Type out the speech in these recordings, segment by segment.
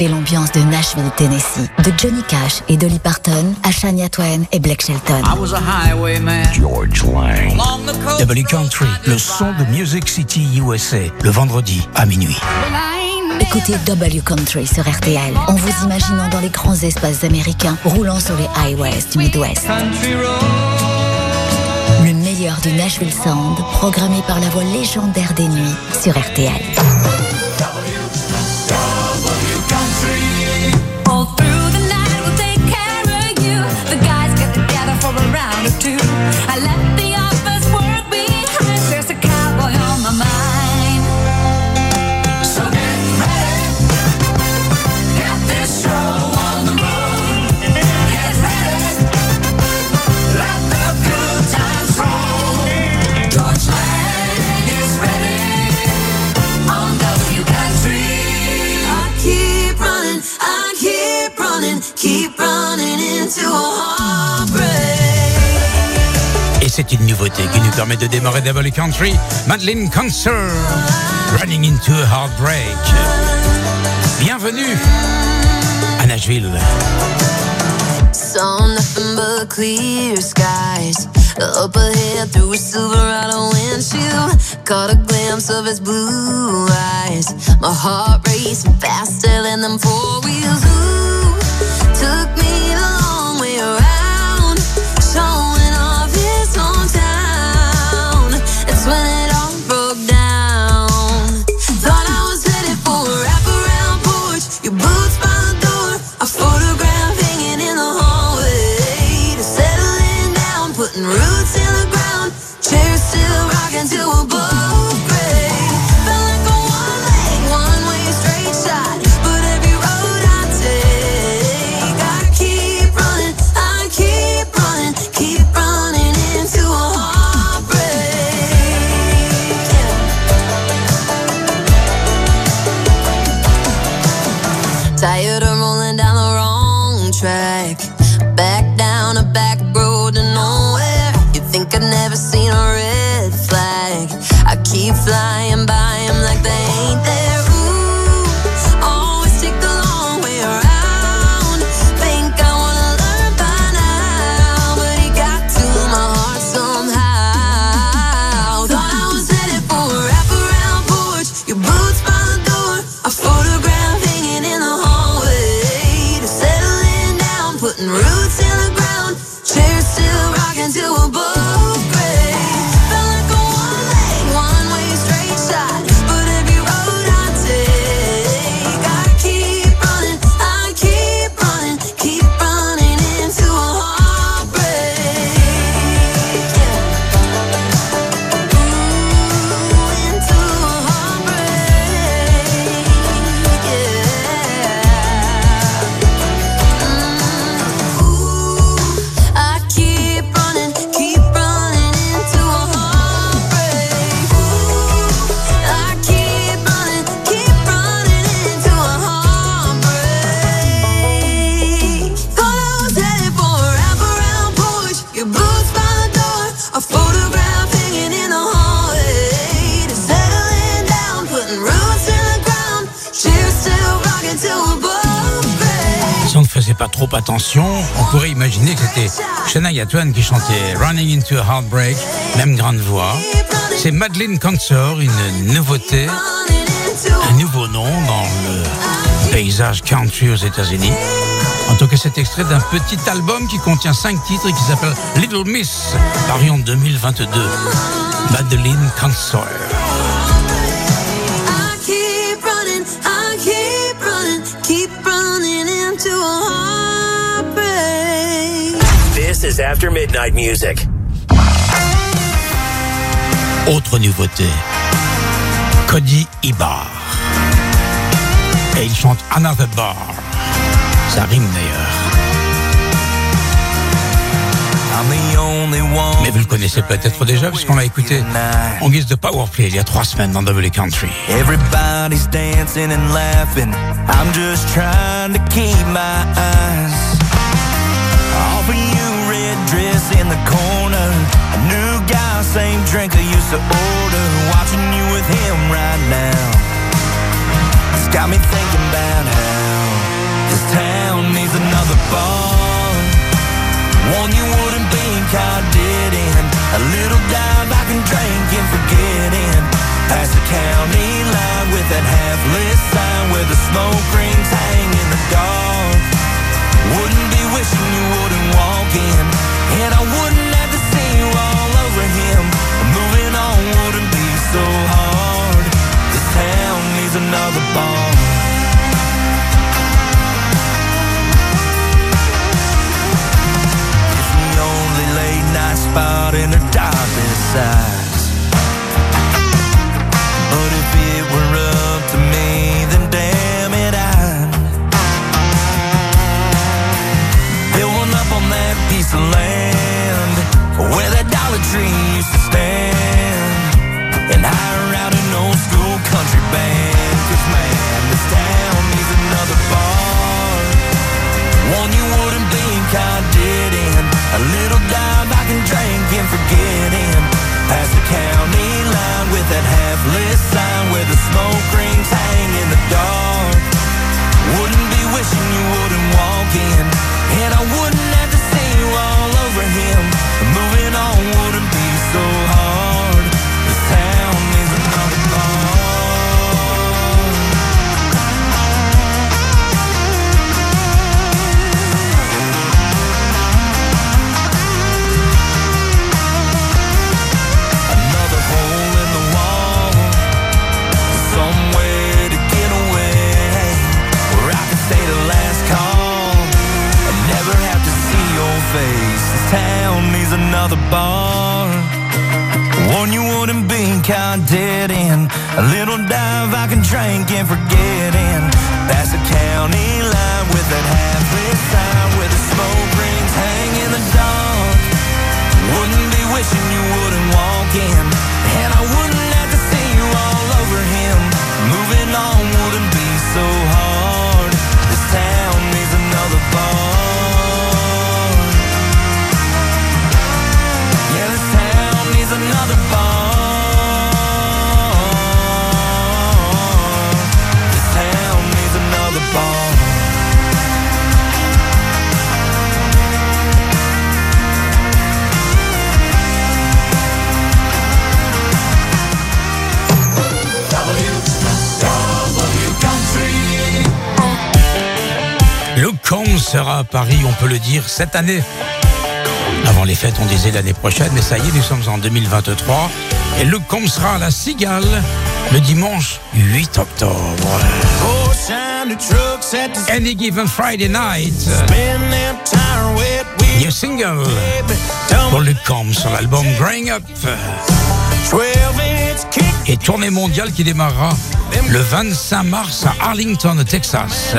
Vivez l'ambiance de Nashville, Tennessee. De Johnny Cash et Dolly Parton à Shania Twain et Blake Shelton. George Lang. W Country, le son de Music City USA, le vendredi à minuit. Écoutez W Country sur RTL en vous imaginant dans les grands espaces américains roulant sur les highways du Midwest. Le meilleur du Nashville Sound, programmé par la voix légendaire des nuits sur RTL. Une nouveauté qui nous permet de démarrer W Country. Madeleine Concert, Running into a Heartbreak. Bienvenue à Nashville. Saw nothing but clear skies. Up ahead through a Silverado windshield. Caught a glimpse of his blue eyes. My heart racing faster than them four wheels. Ooh, took me long Your boots attention, on pourrait imaginer que c'était Shania Twain qui chantait Running into a Heartbreak, même grande voix. C'est Madeleine Consor, une nouveauté, un nouveau nom dans le paysage country aux États-Unis. En tout cas, c'est extrait d'un petit album qui contient cinq titres et qui s'appelle Little Miss, paru en 2022. Madeleine Consor. This is After Midnight Music. Autre nouveauté, Cody Ibar. Et il chante Another Bar. Ça rime d'ailleurs. Mais vous le connaissez peut-être déjà puisqu'on l'a écouté en guise de powerplay il y a trois semaines dans Double Country. Everybody's dancing and laughing. I'm just trying to keep my eyes off of you, red dress in the corner. A new guy, same drink I used to order. Watching you with him right now. It's got me thinking about how this town needs another bar. One you wouldn't think I did in. A little dive I can drink and forget in. Past the county line with that half-lit sign where the smoke rings hang in the dark. Wouldn't be wishing. Paris, on peut le dire, cette année. Avant les fêtes, on disait l'année prochaine, mais ça y est, nous sommes en 2023. Et le com sera la Cigale le dimanche 8 octobre. Any given Friday night. New single pour le sur l'album Growing Up. Et tournée mondiale qui démarrera le 25 mars à Arlington, Texas.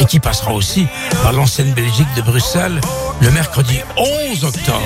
Et qui passera aussi par l'ancienne Belgique de Bruxelles le mercredi 11 octobre.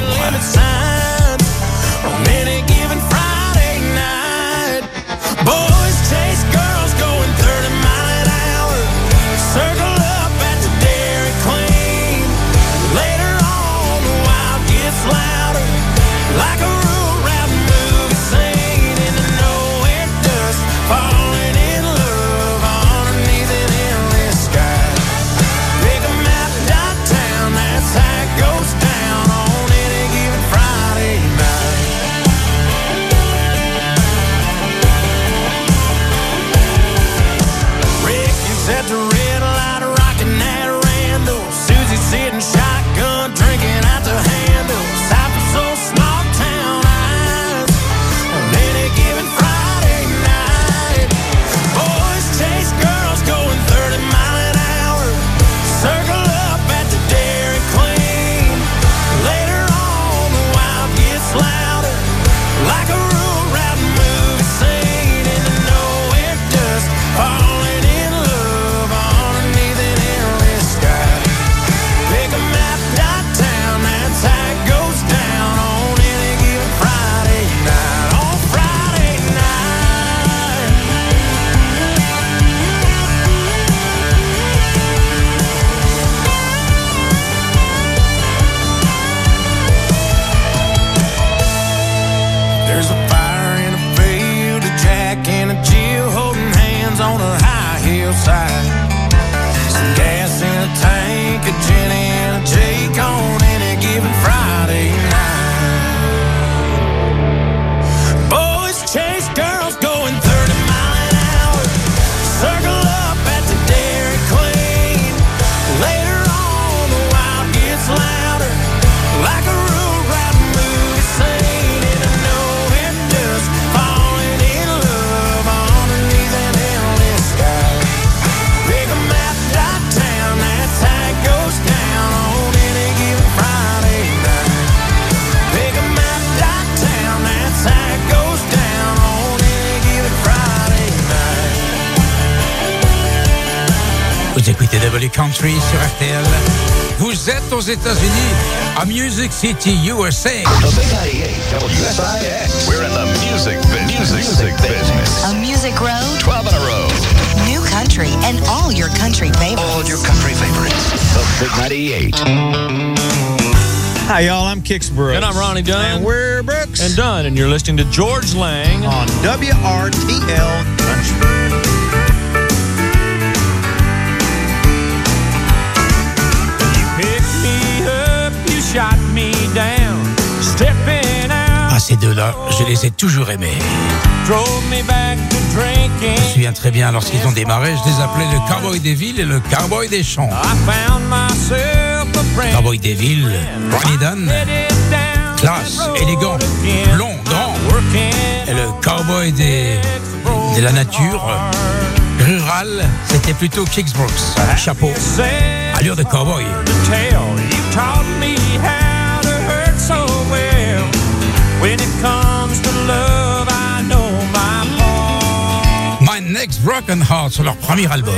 W Country sur RTL. Vous êtes aux États-Unis, à Music City, USA. WSIX. We're in the music, music, music business. A music road, 12 in a row. new country, and all your country favorites. All your country favorites. The Big 98. Hi, y'all. I'm Kix Brooks. And I'm Ronnie Dunn. And we're Brooks. And Dunn, and you're listening to George Lang on WRTL Country. Deux-là, je les ai toujours aimés. Je me souviens très bien, lorsqu'ils ont démarré, je les appelais le Cowboy des villes et le Cowboy des champs. Cowboy des villes, Ronnie Dunn, classe, élégant, blond, grand. Et le Cowboy des, de la nature, rural, c'était plutôt Kix Brooks. Chapeau, allure de cowboy. My Next Broken Heart sur leur premier album.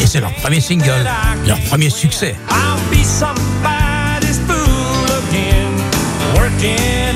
Et c'est leur premier single, leur premier succès. I'll be somebody's fool again, working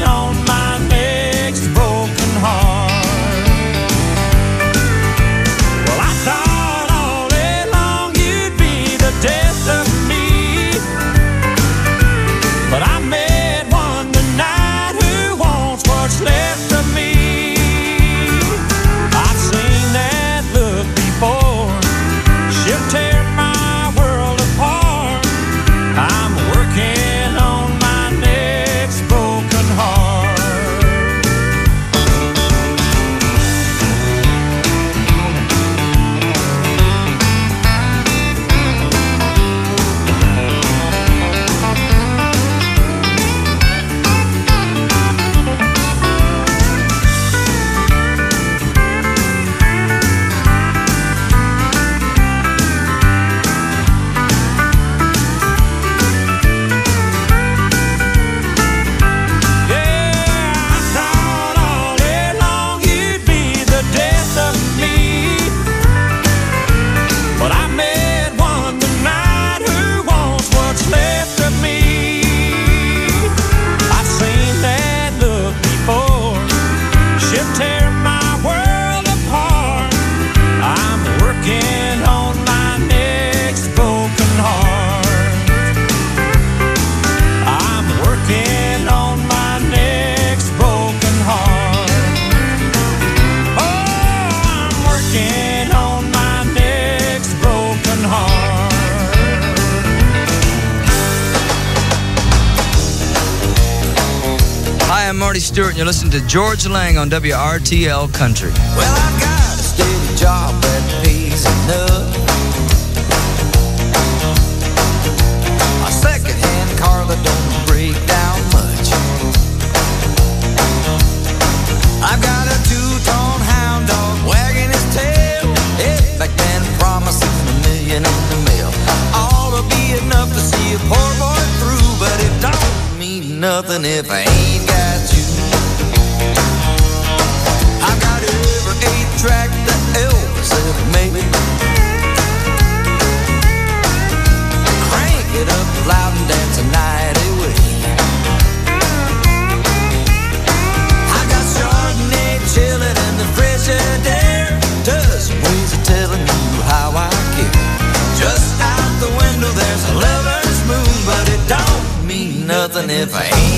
to George Lang on WRTL Country. Well, I've got a steady job that pays enough. A second-hand car that don't break down much. I've got a two-tone hound dog wagging his tail. It back then a million in the mail. Be enough to see a poor boy through, but it don't mean nothing if I ain't if I ain't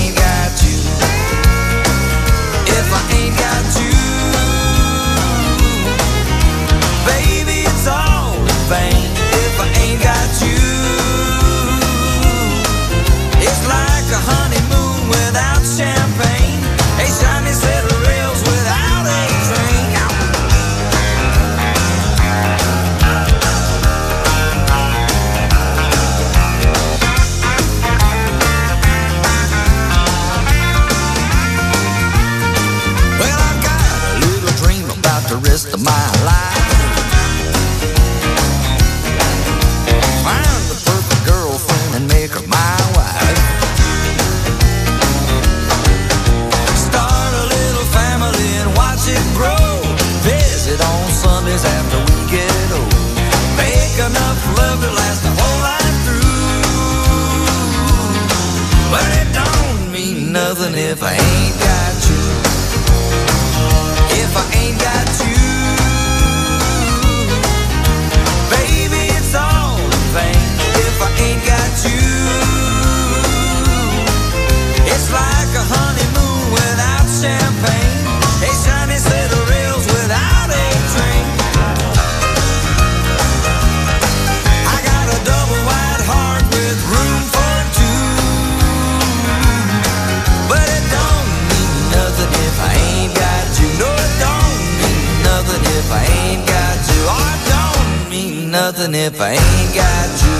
if I ain't got you.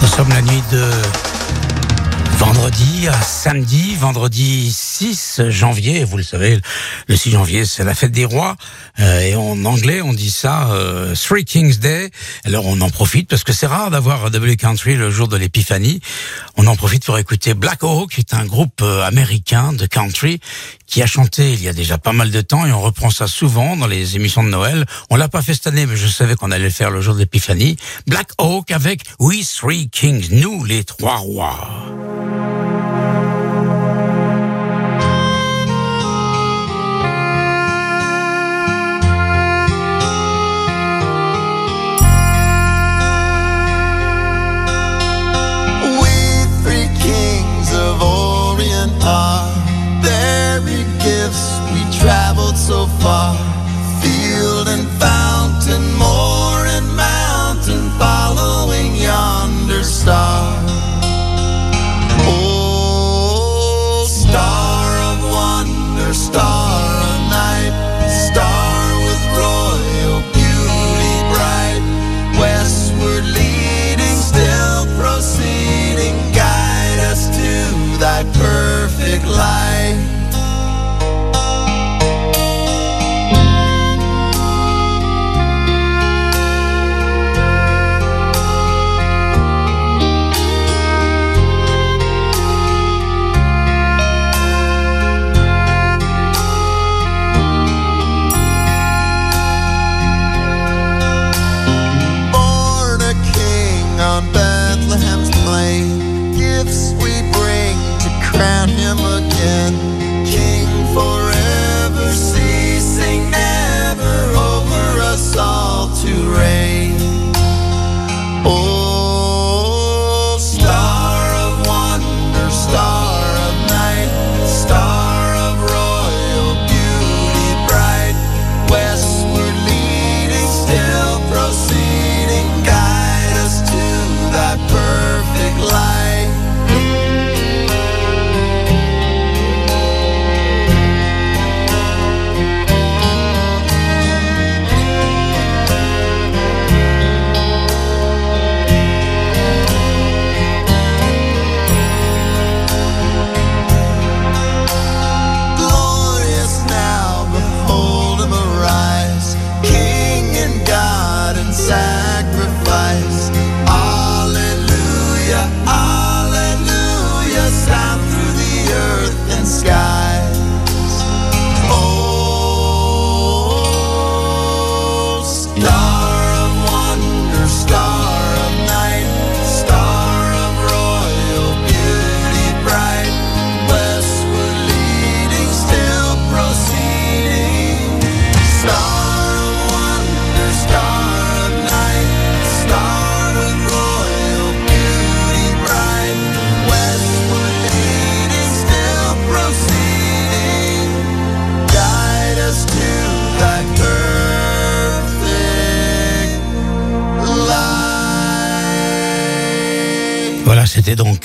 Nous sommes la nuit de vendredi à samedi, vendredi 6 janvier. Vous le savez, le 6 janvier, c'est la fête des rois. Euh, et en anglais, on dit ça euh, Three Kings Day. Alors on en profite parce que c'est rare d'avoir W Country le jour de l'épiphanie. On en profite pour écouter Black Hawk, qui est un groupe euh, américain de country qui a chanté il y a déjà pas mal de temps et on reprend ça souvent dans les émissions de Noël. On l'a pas fait cette année, mais je savais qu'on allait le faire le jour de l'épiphanie. Black Hawk avec We Three Kings, nous les trois rois. Are bearing gifts. We traveled so far, field and fountain, moor and mountain, following yonder star.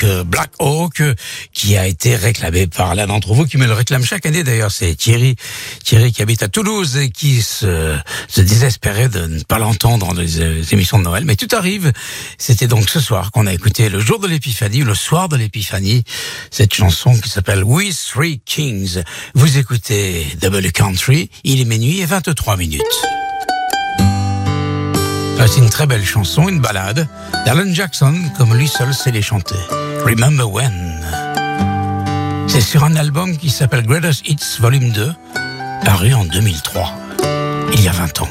Euh, Black Hawk euh, qui a été réclamé par l'un d'entre vous qui me le réclame chaque année d'ailleurs, c'est Thierry, Thierry qui habite à Toulouse et qui se, se désespérait de ne pas l'entendre dans les, euh, émissions de Noël. Mais tout arrive. C'était donc ce soir qu'on a écouté le jour de l'épiphanie, le soir de l'épiphanie, cette chanson qui s'appelle We Three Kings. Vous écoutez Double Country, il est minuit et 23 minutes. C'est une très belle chanson, une balade d'Alan Jackson, comme lui seul sait les chanter. Remember When? C'est sur un album qui s'appelle Greatest Hits Volume 2, paru en 2003, il y a 20 ans.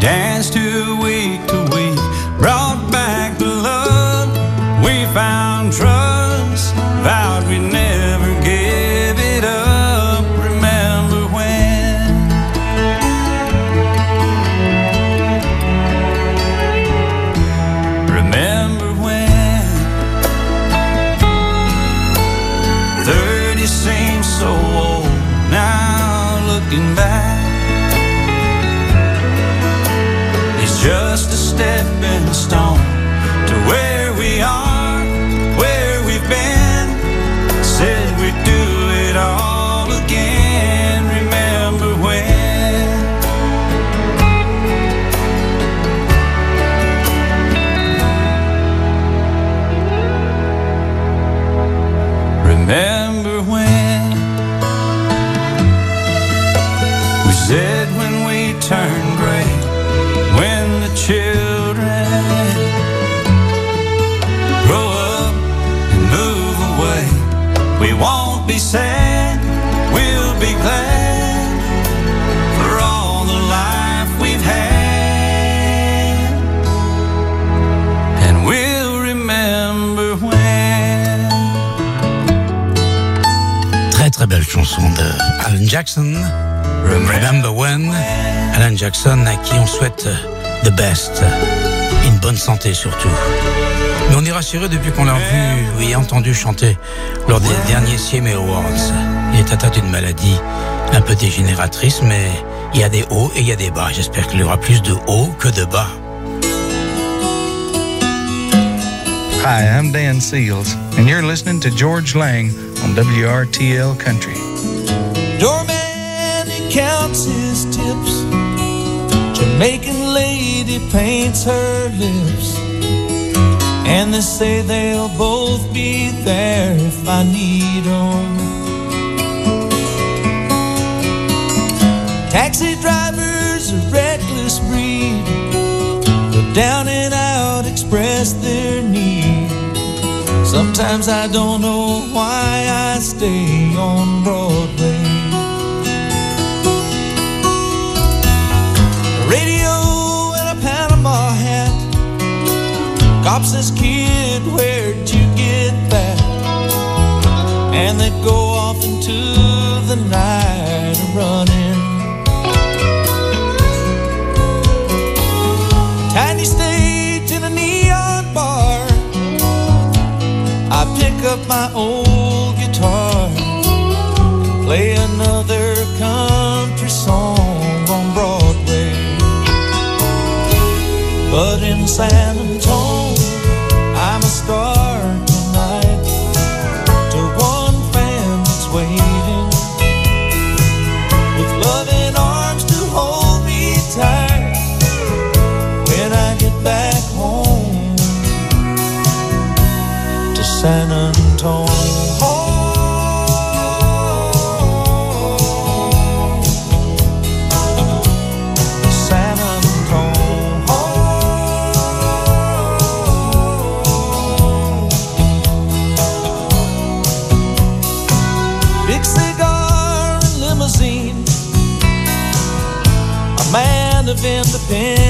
We danced to Jackson. Remember When. Alan Jackson à qui on souhaite the best. Une bonne santé surtout. Mais on est rassuré depuis qu'on l'a vu et entendu chanter lors des derniers CMA Awards. Il est atteint d'une maladie un peu dégénératrice, mais il y a des hauts et il y a des bas. J'espère qu'il y aura plus de hauts que de bas. Hi, I'm Dan Seals, and you're listening to George Lang on WRTL Country. Counts his tips. Jamaican lady paints her lips. And they say they'll both be there if I need 'em. Taxi drivers, a reckless breed. The down and out express their need. Sometimes I don't know why I stay on Broadway. Cop says, kid, where'd you get that? And they go off into the night running. Tiny stage in a neon bar. I pick up my old guitar, play another country song on Broadway. But in San Antonio, then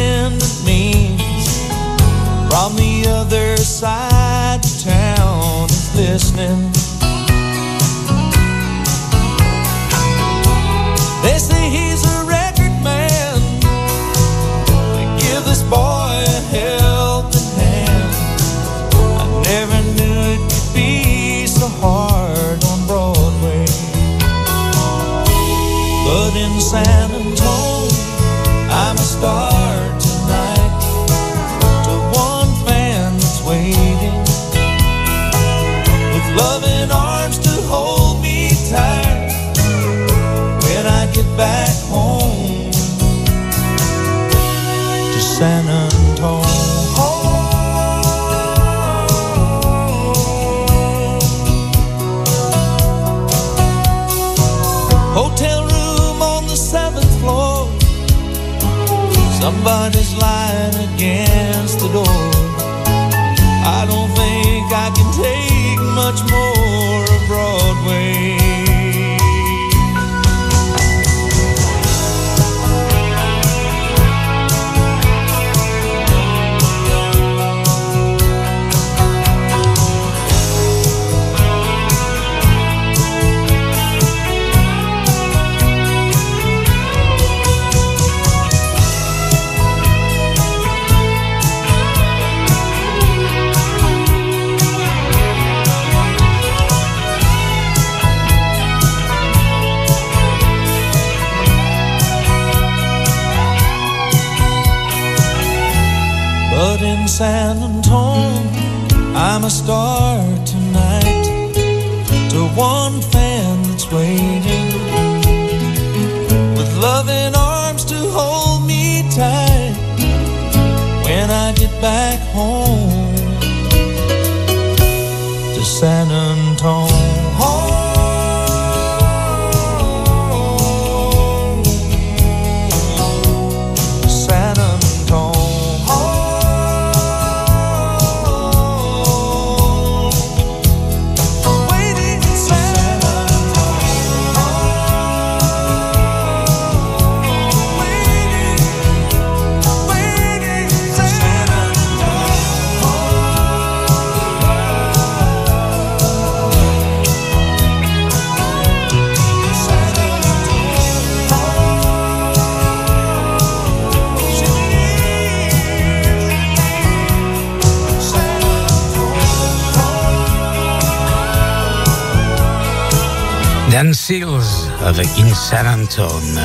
Antone.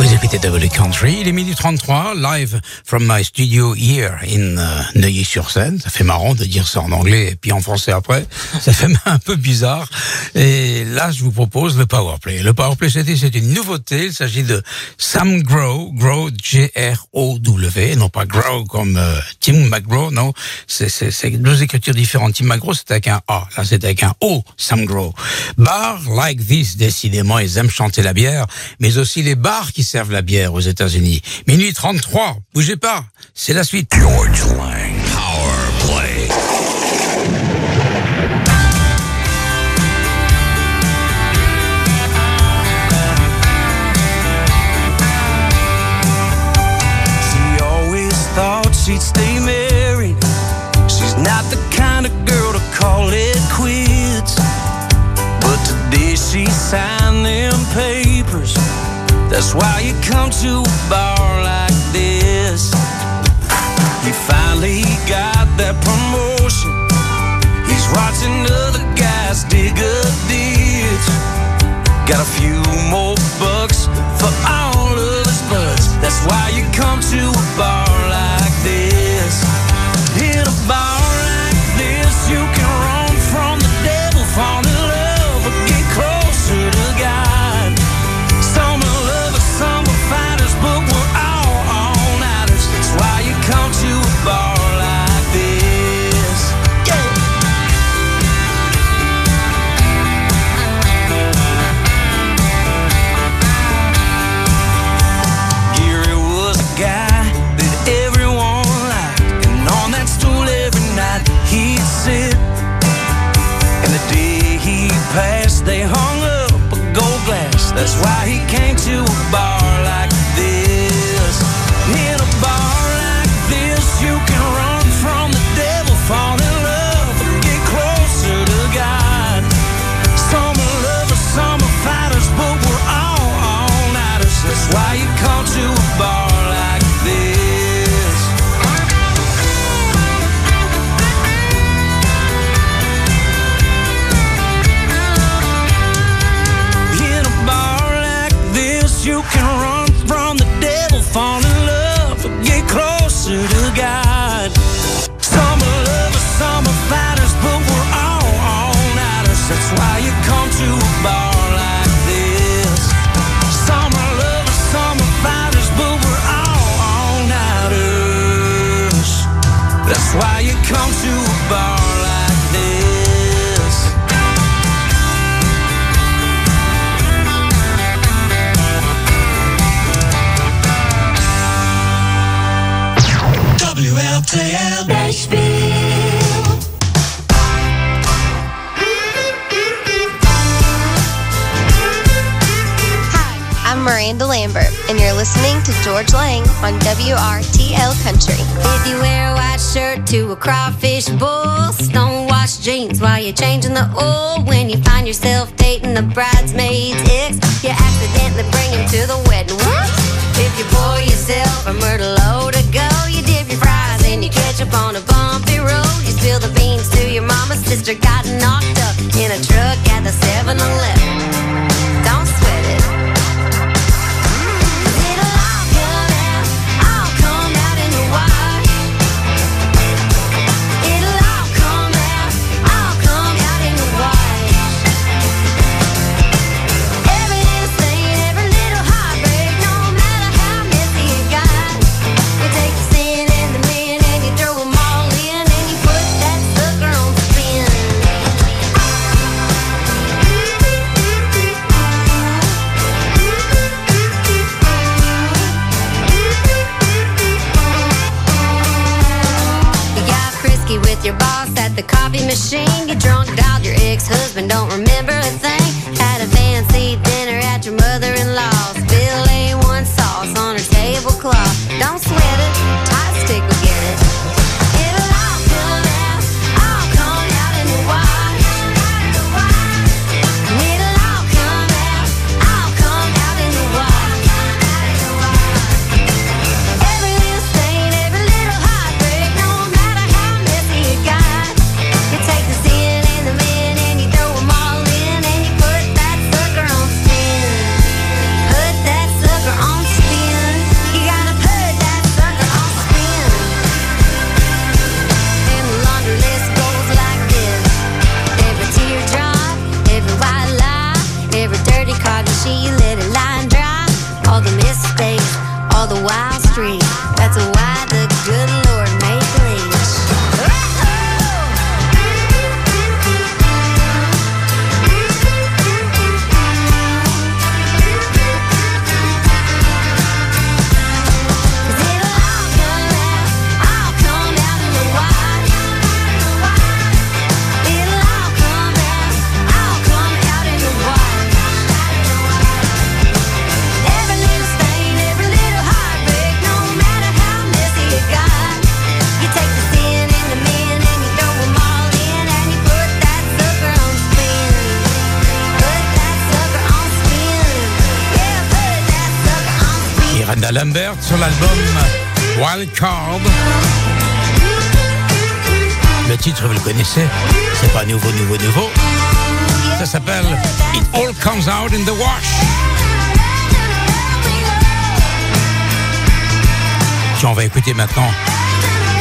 Vous écoutez W Country, il est midi 33, live from my studio here in uh, Neuilly-sur-Seine. Ça fait marrant de dire ça en anglais et puis en français après. Ça fait un peu bizarre. Et là, je vous propose le Powerplay. Le Powerplay, c'est une nouveauté. Il s'agit de Sam Grow, Grow, G-R-O-W, non pas Grow comme euh, Tim McGraw, non. C'est deux écritures différentes. Tim McGraw, c'est avec un A. Là, c'est avec un O, Sam Grow. Bar like this, décidément, ils aiment chanter la bière, mais aussi les bars qui servent la bière aux États-Unis. Minuit 33, bougez pas, c'est la suite. George Lang, Power Play. She'd stay married. She's not the kind of girl to call it quits. But today she signed them papers. That's why you come to a bar like this. He finally got that promotion. He's watching other guys dig a ditch. Got a few more bucks for all of his buds. That's why you come to a bar why he Lambert sur l'album Wild Card. Le titre, vous le connaissez, c'est pas nouveau, nouveau, nouveau. Ça s'appelle It All Comes Out in the Wash. On va écouter maintenant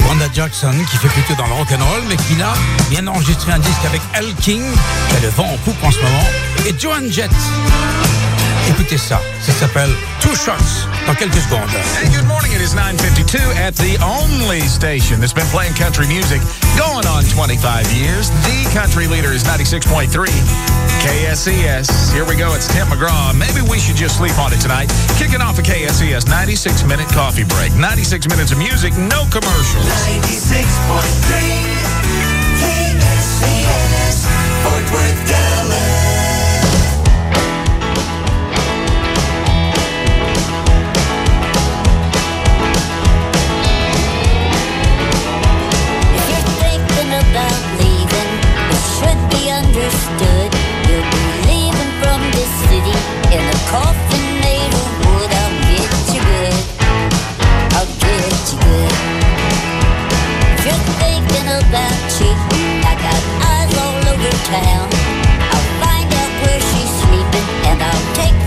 Wanda Jackson, qui fait plutôt dans le rock'n'roll, mais qui là vient d'enregistrer un disque avec Al King, qui a le vent en coupe en ce moment, et Joan Jett. Écoutez ça. Ça s'appelle Two Shots dans quelques secondes. Hey, good morning. It is 9.52 at the only station that's been playing country music going on 25 years. The country leader is 96.3 KSES. Here we go. It's Tim McGraw. Maybe we should just sleep on it tonight. Kicking off a KSES 96-minute coffee break. 96 minutes of music, no commercials. 96.3 KSES Fort Worth, I'll find out where she's sleeping and I'll take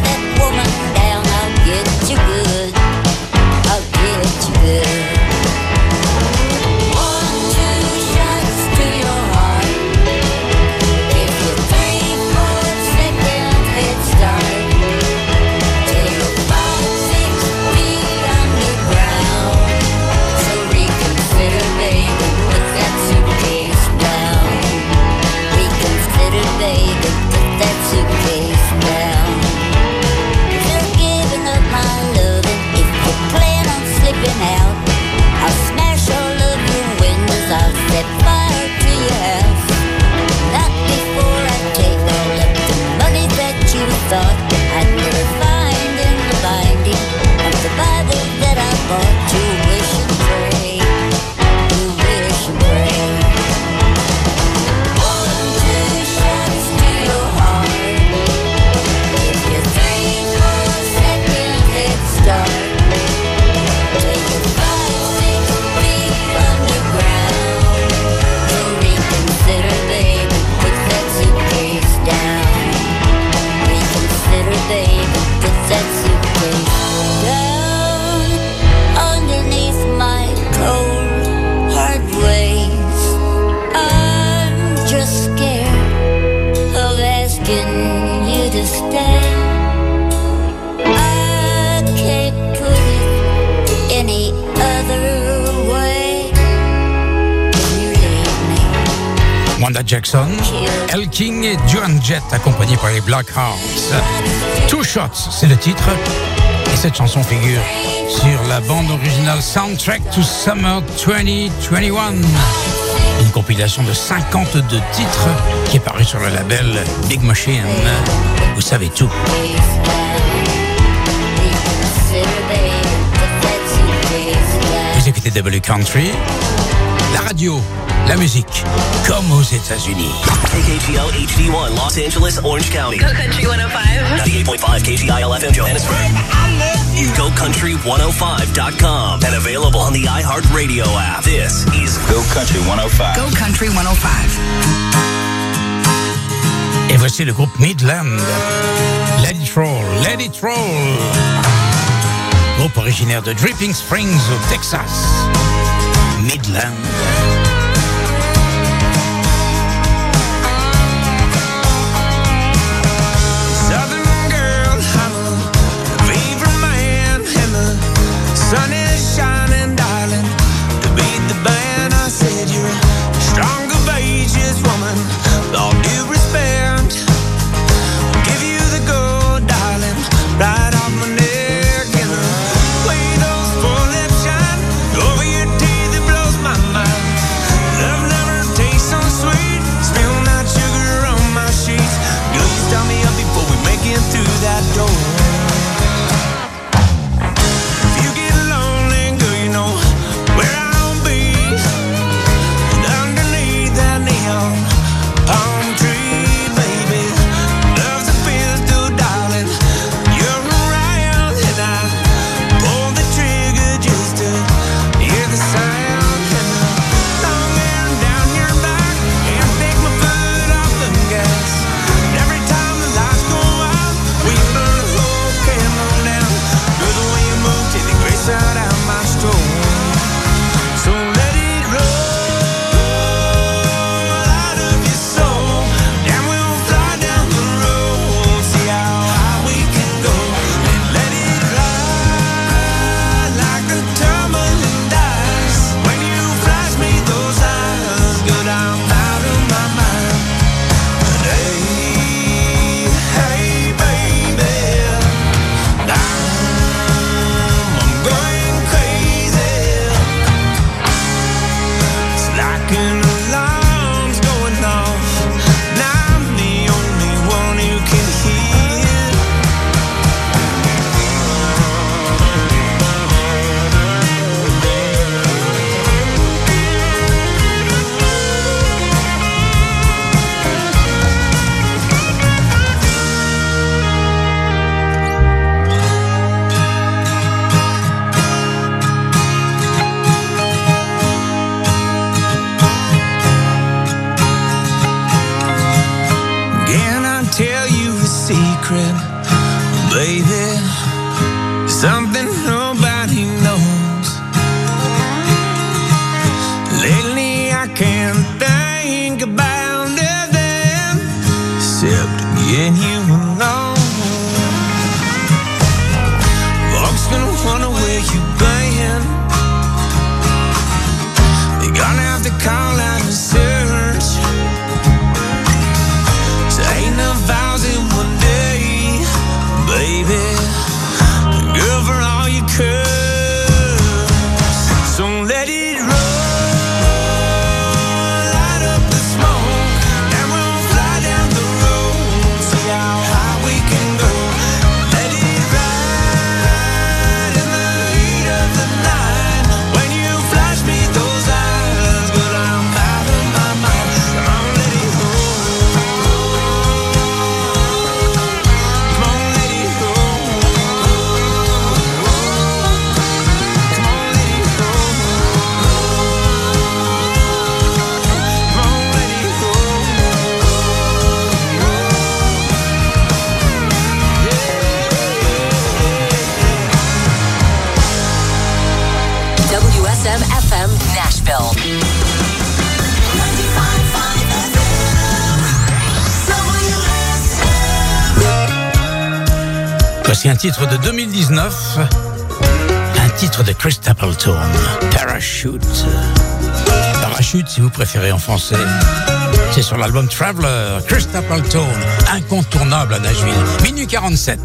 Wanda Jackson, El King et Duran Jett accompagnés par les Black Hearts. Two Shots, c'est le titre. Et cette chanson figure sur la bande originale Soundtrack to Summer 2021. Une compilation de 52 titres qui est parue sur le label Big Machine. Vous savez tout. Vous écoutez W Country, la radio la musique, comme aux États-Unis. KKGL HD1, Los Angeles, Orange County. Go Country 105. 98.5 KGIL FM, Johannesburg. I love you. GoCountry105.com and available on the iHeartRadio app. This is Go Country 105. Go Country 105. Et voici le groupe Midland. Let it roll, let it roll Groupe originaire de Dripping Springs au Texas, Midland. titre de 2019, un titre de Chris Stapleton, Parachute. Parachute, si vous préférez en français. C'est sur l'album Traveler, Chris Stapleton, incontournable à Nashville, minuit 47.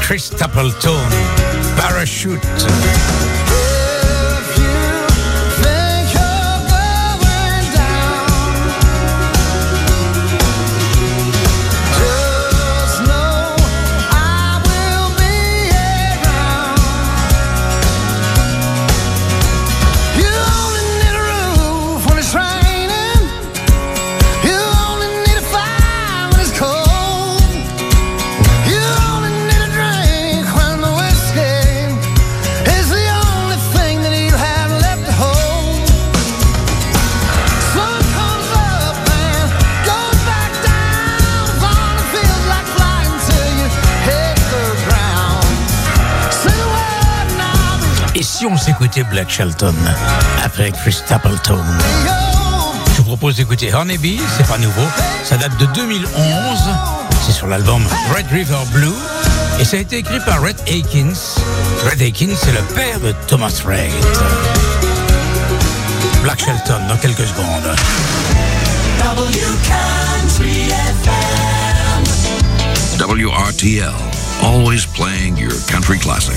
Chris Parachute. Black Shelton après Chris Stapleton. Je vous propose d'écouter Honeybee, c'est pas nouveau, ça date de 2011, c'est sur l'album Red River Blue et ça a été écrit par Red Akins. Red Akins, c'est le père de Thomas Reid. Black Shelton dans quelques secondes. WRTL, always playing your country classics.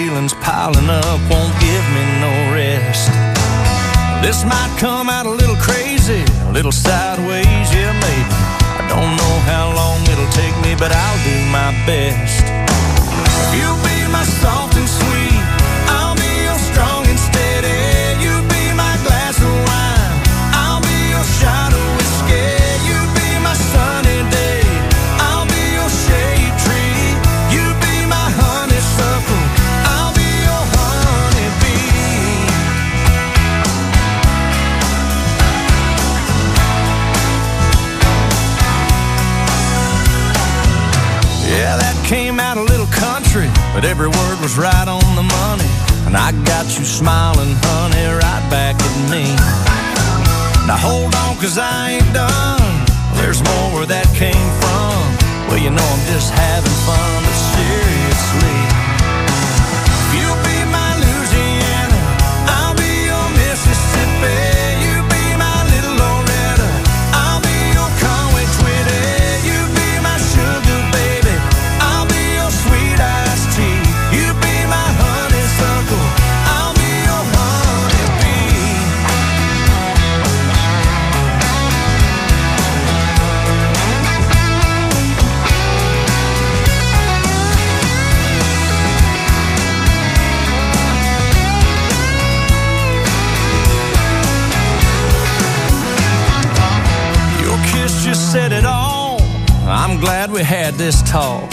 this talk.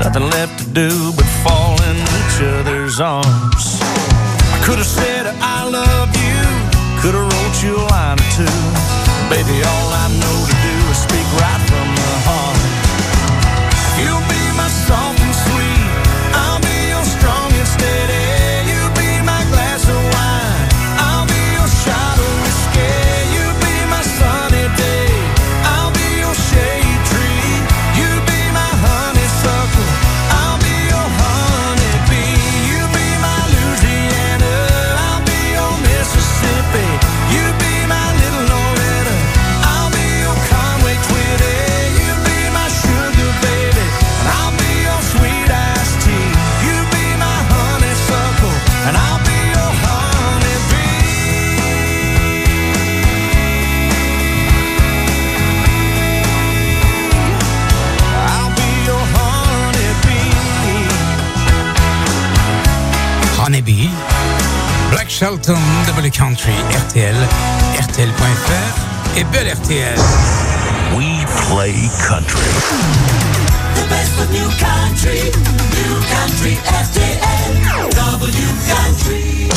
Nothing left to do but Clinton, Double Country, RTL, RTL.fr et Belle RTL. We play country. The best of new country, new country, RTL, W country.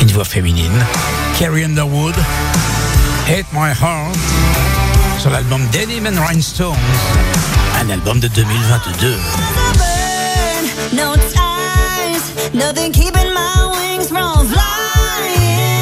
Une voix féminine, Carrie Underwood, Hate My Heart, sur l'album Denim and Rhinestones, un album de 2022. no time. Nothing keeping my wings from flying.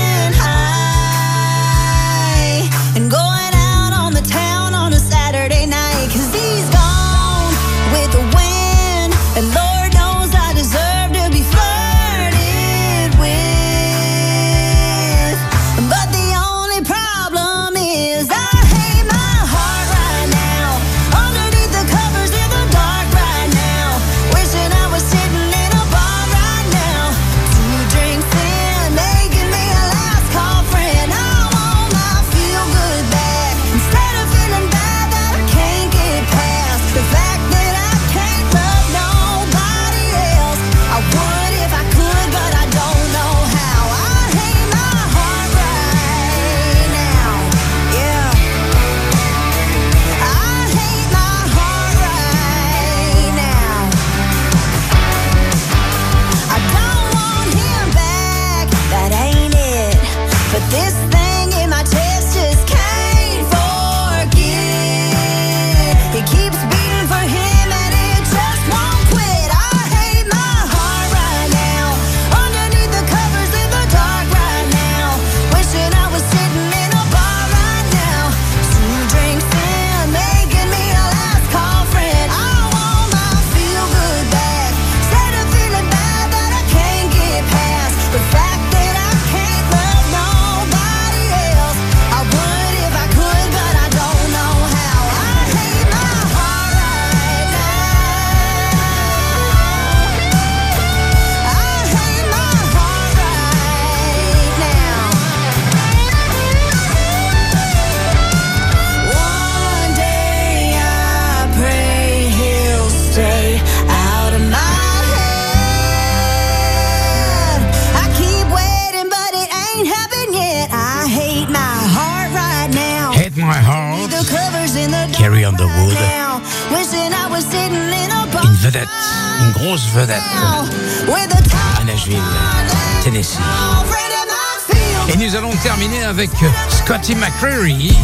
avec Scotty McCreary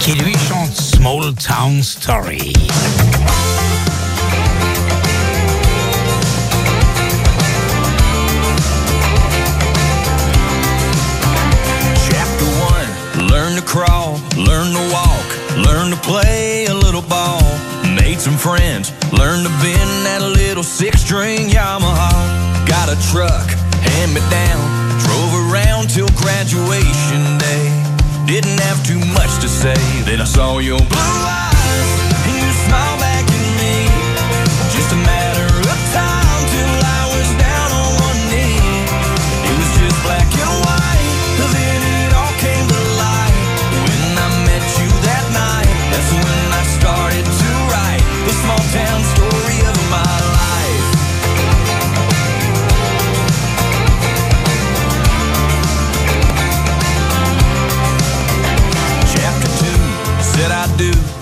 qui lui chante Small Town Story. Chapter 1 Learn to crawl, learn to walk, learn to play a little ball. Made some friends, learn to bend that little six string Yamaha. Got a truck, hand me down till graduation day. Didn't have too much to say, then I saw your blue eyes, do,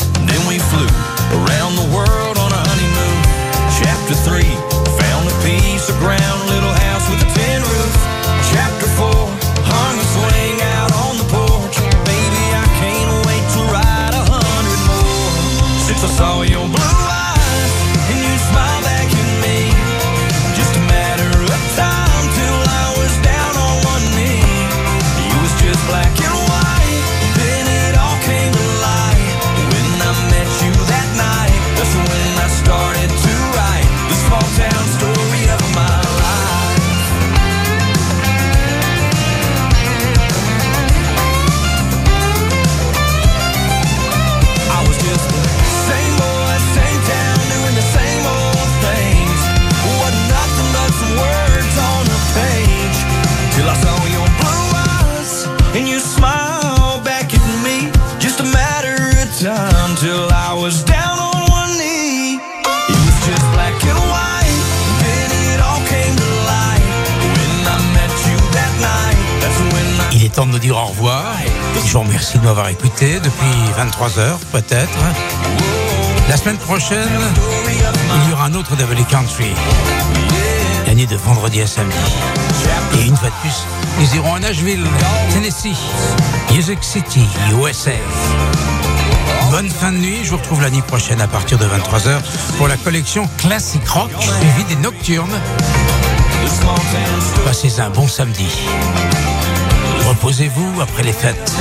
23h peut-être. La semaine prochaine, il y aura un autre Double Country. La de vendredi à samedi. Et une fois de plus, nous irons à Nashville, Tennessee, Music City, USA. Bonne fin de nuit, je vous retrouve l'année prochaine à partir de 23h pour la collection Classic Rock suivie des Nocturnes. Passez un bon samedi. Reposez-vous après les fêtes.